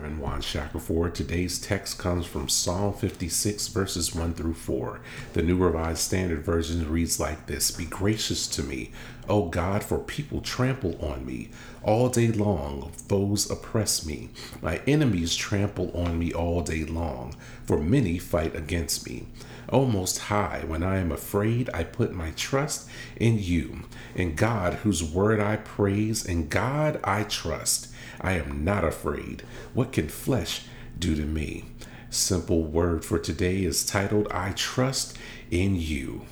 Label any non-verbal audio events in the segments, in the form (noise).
Reverend Juan Shackelford. Today's text comes from Psalm 56, verses 1 through 4. The New Revised Standard Version reads like this Be gracious to me, O God, for people trample on me. All day long, foes oppress me. My enemies trample on me all day long, for many fight against me. O Most High, when I am afraid, I put my trust in you, in God, whose word I praise, in God I trust. I am not afraid. What can flesh do to me? Simple word for today is titled I Trust in You.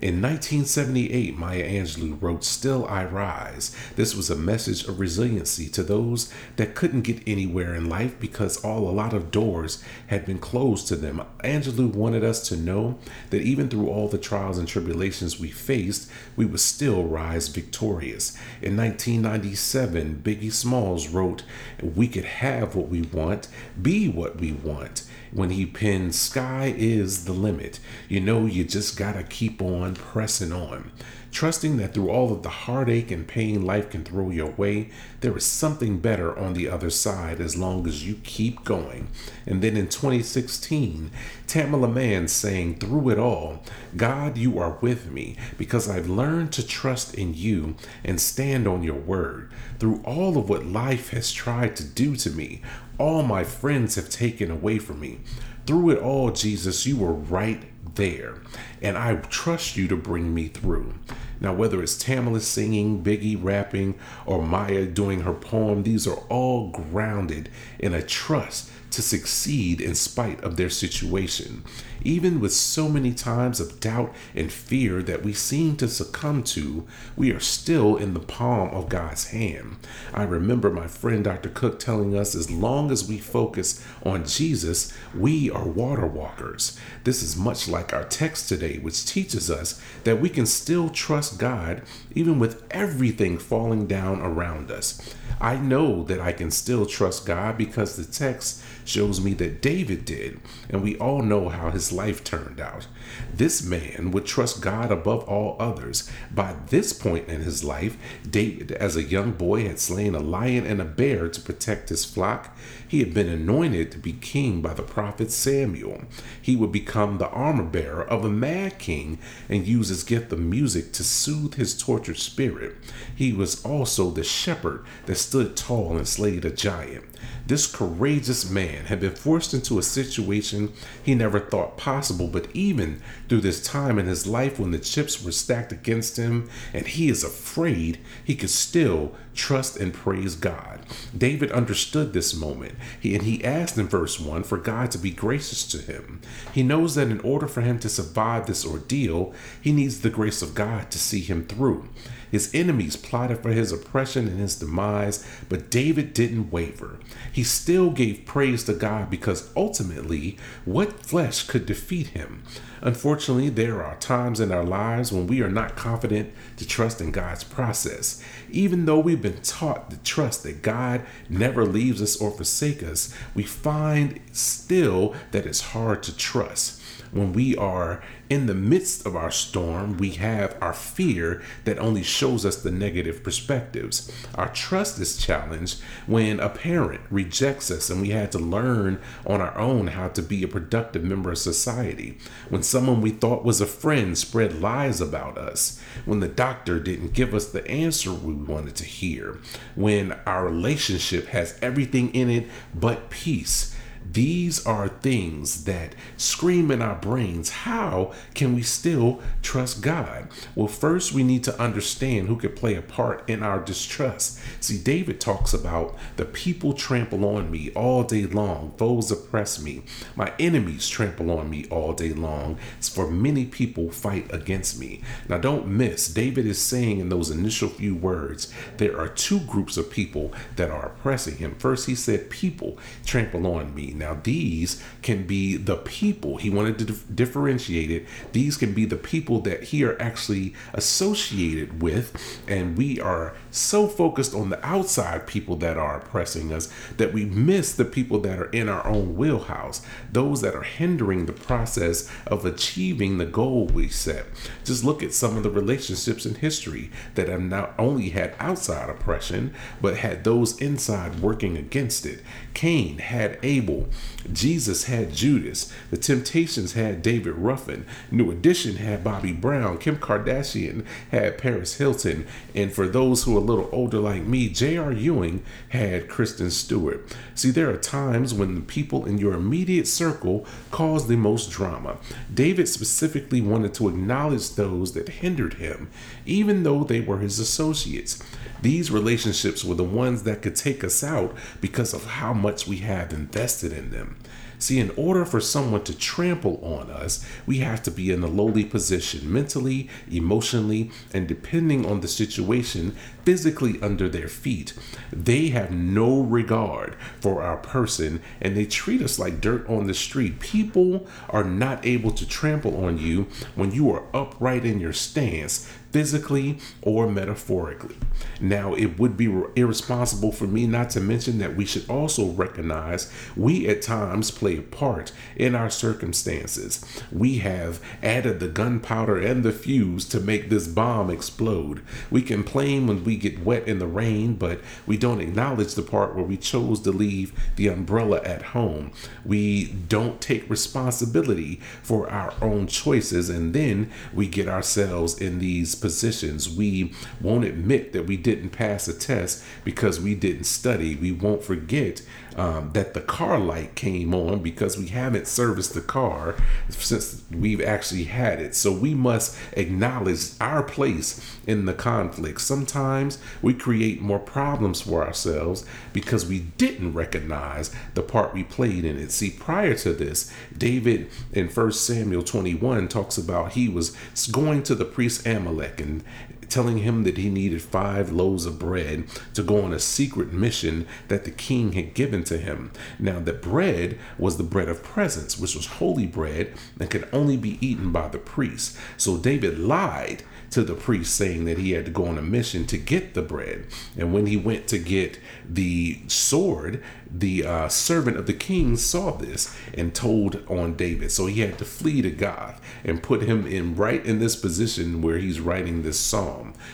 In 1978, Maya Angelou wrote Still I Rise. This was a message of resiliency to those that couldn't get anywhere in life because all a lot of doors had been closed to them. Angelou wanted us to know that even through all the trials and tribulations we faced, we would still rise victorious. In 1997, Biggie Smalls wrote, We could have what we want, be what we want when he penned Sky is the limit. You know, you just gotta keep on pressing on. Trusting that through all of the heartache and pain life can throw your way, there is something better on the other side as long as you keep going. And then in 2016, Tamela Mann saying, Through it all, God, you are with me because I've learned to trust in you and stand on your word. Through all of what life has tried to do to me, all my friends have taken away from me. Through it all, Jesus, you were right there, and I trust you to bring me through. Now, whether it's Tamela singing, Biggie rapping, or Maya doing her poem, these are all grounded in a trust to succeed in spite of their situation. Even with so many times of doubt and fear that we seem to succumb to, we are still in the palm of God's hand. I remember my friend Dr. Cook telling us as long as we focus on Jesus, we are water walkers. This is much like our text today, which teaches us that we can still trust God even with everything falling down around us. I know that I can still trust God because the text shows me that David did, and we all know how his life turned out. This man would trust God above all others. By this point in his life, David, as a young boy, had slain a lion and a bear to protect his flock. He had been anointed to be king by the prophet Samuel. He would become the armor bearer of a mad king and use his gift of music to soothe his tortured spirit. He was also the shepherd that stood tall and slayed a giant. This courageous man had been forced into a situation he never thought possible, but even through this time in his life when the chips were stacked against him and he is afraid, he could still trust and praise God. David understood this moment, he, and he asked in verse 1 for God to be gracious to him. He knows that in order for him to survive this ordeal, he needs the grace of God to see him through. His enemies plotted for his oppression and his demise, but David didn't waver. He still gave praise to God because ultimately, what flesh could defeat him? Unfortunately, there are times in our lives when we are not confident to trust in God's process. Even though we've been taught to trust that God never leaves us or forsakes us, we find still that it's hard to trust when we are in the midst of our storm, we have our fear that only shows us the negative perspectives. Our trust is challenged when a parent rejects us and we had to learn on our own how to be a productive member of society. When someone we thought was a friend spread lies about us. When the doctor didn't give us the answer we wanted to hear. When our relationship has everything in it but peace these are things that scream in our brains. How can we still trust God? Well, first, we need to understand who could play a part in our distrust. See, David talks about the people trample on me all day long, foes oppress me, my enemies trample on me all day long. For many people fight against me. Now, don't miss, David is saying in those initial few words, there are two groups of people that are oppressing him. First, he said, People trample on me. Now, these can be the people. He wanted to dif- differentiate it. These can be the people that he are actually associated with. And we are so focused on the outside people that are oppressing us that we miss the people that are in our own wheelhouse, those that are hindering the process of achieving the goal we set. Just look at some of the relationships in history that have not only had outside oppression, but had those inside working against it. Cain had Abel. Jesus had Judas. The Temptations had David Ruffin. New Edition had Bobby Brown. Kim Kardashian had Paris Hilton. And for those who are a little older like me, J.R. Ewing had Kristin Shepard. See, there are times when the people in your immediate circle cause the most drama. David specifically wanted to acknowledge those that hindered him, even though they were his associates. These relationships were the ones that could take us out because of how much we have invested in them. See, in order for someone to trample on us, we have to be in a lowly position mentally, emotionally, and depending on the situation, physically under their feet. They have no regard for our person and they treat us like dirt on the street. People are not able to trample on you when you are upright in your stance, physically or metaphorically. Now, it would be irresponsible for me not to mention that we should also recognize we at times play a part in our circumstances. We have added the gunpowder and the fuse to make this bomb explode. We complain when we get wet in the rain, but we don't acknowledge the part where we chose to leave the umbrella at home. We don't take responsibility for our own choices, and then we get ourselves in these positions. We won't admit that we didn't pass a test because we didn't study. We won't forget um, that the car light came on because we haven't serviced the car since we've actually had it. So we must acknowledge our place in the conflict. Sometimes we create more problems for ourselves because we didn't recognize the part we played in it. See, prior to this, David in 1 Samuel 21 talks about he was going to the priest Ahimelech and telling him that he needed five loaves of bread to go on a secret mission that the king had given to him. Now, the bread was the bread of presence, which was holy bread and could only be eaten by the priest. So David lied to the priest saying that he had to go on a mission to get the bread. And when he went to get the sword, the uh, servant of the king saw this and told on David. So he had to flee to Gath and put him in right in this position where he's writing this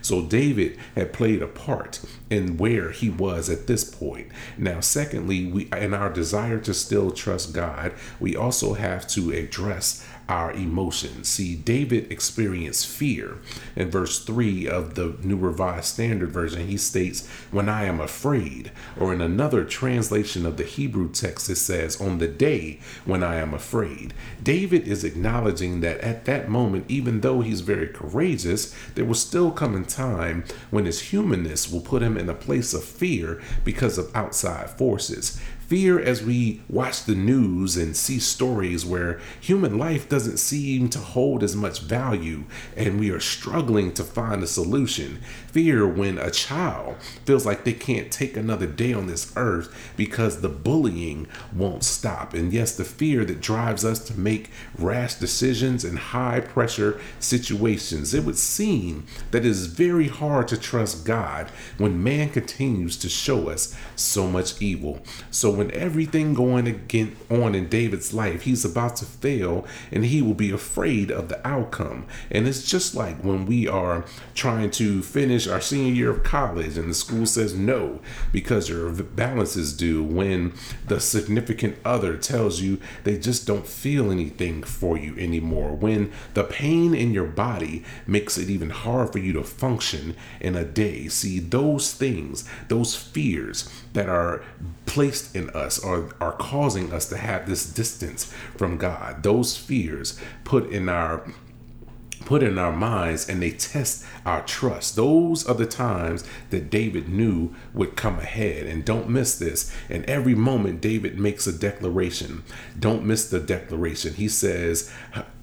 So David had played a part in where he was at this point. Now, secondly, we in our desire to still trust God, we also have to address our emotions. See, David experienced fear. In verse 3 of the New Revised Standard Version, he states, When I am afraid. Or in another translation of the Hebrew text, it says, On the day when I am afraid. David is acknowledging that at that moment, even though he's very courageous, there will still come a time when his humanness will put him in a place of fear because of outside forces fear as we watch the news and see stories where human life doesn't seem to hold as much value and we are struggling to find a solution. Fear when a child feels like they can't take another day on this earth because the bullying won't stop. And yes, the fear that drives us to make rash decisions in high pressure situations. It would seem that it is very hard to trust God when man continues to show us so much evil. So when everything going again on in David's life, he's about to fail and he will be afraid of the outcome. And it's just like when we are trying to finish our senior year of college and the school says no because your balance is due when the significant other tells you they just don't feel anything for you anymore. When the pain in your body makes it even hard for you to function in a day. See, those things, those fears that are placed in us are, are causing us to have this distance from God. Those fears put in our put in our minds and they test our trust. Those are the times that David knew would come ahead. And don't miss this. In every moment, David makes a declaration. Don't miss the declaration. He says,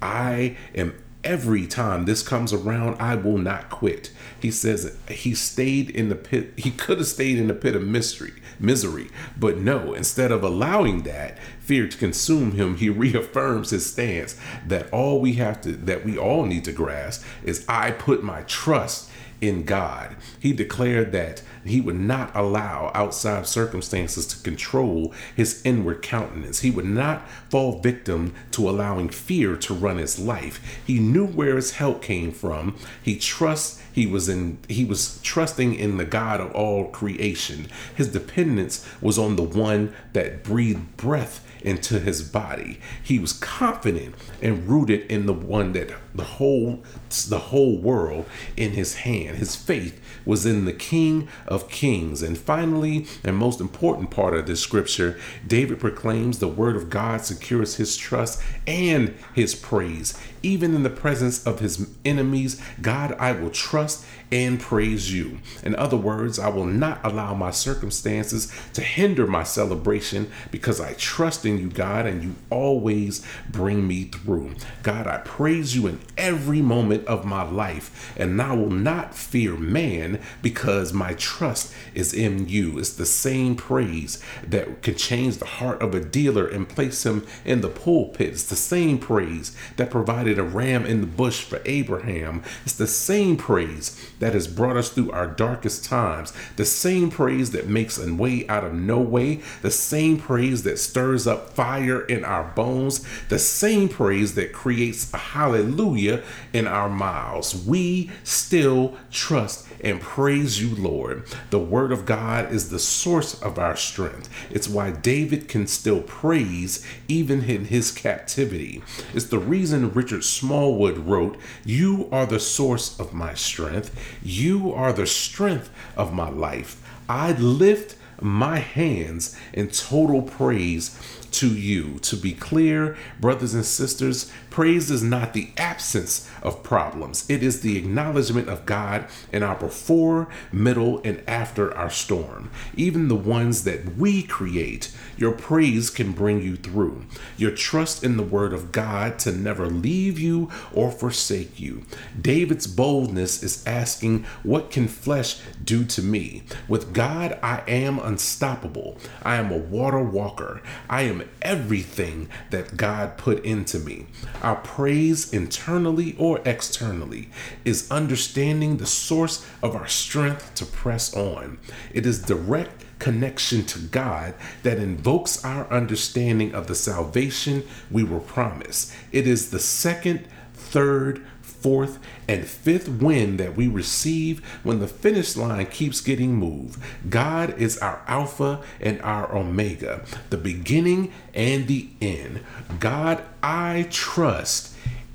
I am every time this comes around, I will not quit. He says he stayed in the pit. He could have stayed in the pit of mystery, misery, but no. Instead of allowing that fear to consume him, he (laughs) reaffirms his stance that all we have to, that we all need to grasp, is I put my trust in God. He declared that He would not allow outside circumstances to control his inward countenance. He would not fall victim to allowing fear to run his life. He knew where his help came from. He trusts he was in he was trusting in the God of all creation. His dependence was on the one that breathed breath into his body. He was confident and rooted in the one that the whole the whole world in his hand. His faith was in the King of Kings. And finally, and most important part of this scripture, David proclaims the word of God secures his trust and his praise. Even in the presence of his enemies, God, I will trust and praise you. In other words, I will not allow my circumstances to hinder my celebration because I trust in you, God, and you always bring me through. God, I praise you in every moment of my life, and I will not fear man because my trust is in you. It's the same praise that can change the heart of a dealer and place him in the pulpit. It's the same praise that provided a ram in the bush for Abraham. It's the same praise that has brought us through our darkest times, the same praise that makes a way out of no way, the same praise that stirs up fire in our bones, the same praise that creates a hallelujah in our mouths. We still trust and praise you, Lord. The word of God is the source of our strength. It's why David can still praise even in his captivity. It's the reason Richard Smallwood wrote, You are the source of my strength. You are the strength of my life. I lift my hands in total praise to you. To be clear, brothers and sisters, praise is not the absence of problems, it is the acknowledgement of God in our before, middle, and after our storm. Even the ones that we create, your praise can bring you through. Your trust in the word of God to never leave you or forsake you. David's boldness is asking, What can flesh do to me? With God, I am unstoppable. I am a water walker. I am everything that God put into me. Our praise, internally or externally, is understanding the source of our strength to press on. It is direct connection to God that invokes our understanding of the salvation we were promised. It is the second, third, fourth, and fifth win that we receive when the finish line keeps getting moved. God is our Alpha and our Omega, the beginning and the end. God, I trust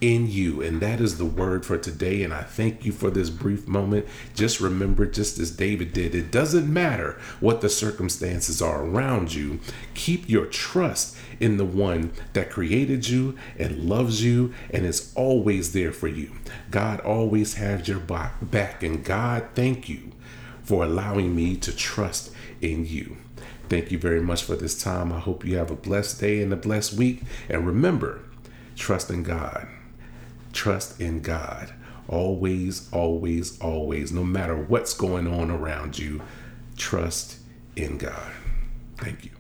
in you. And that is the word for today. And I thank you for this brief moment. Just remember, just as David did, it doesn't matter what the circumstances are around you. Keep your trust in the one that created you and loves you and is always there for you. God always has your back. And God, thank you for allowing me to trust in you. Thank you very much for this time. I hope you have a blessed day and a blessed week. And remember, trust in God. Trust in God. Always, always, always, no matter what's going on around you, trust in God. Thank you.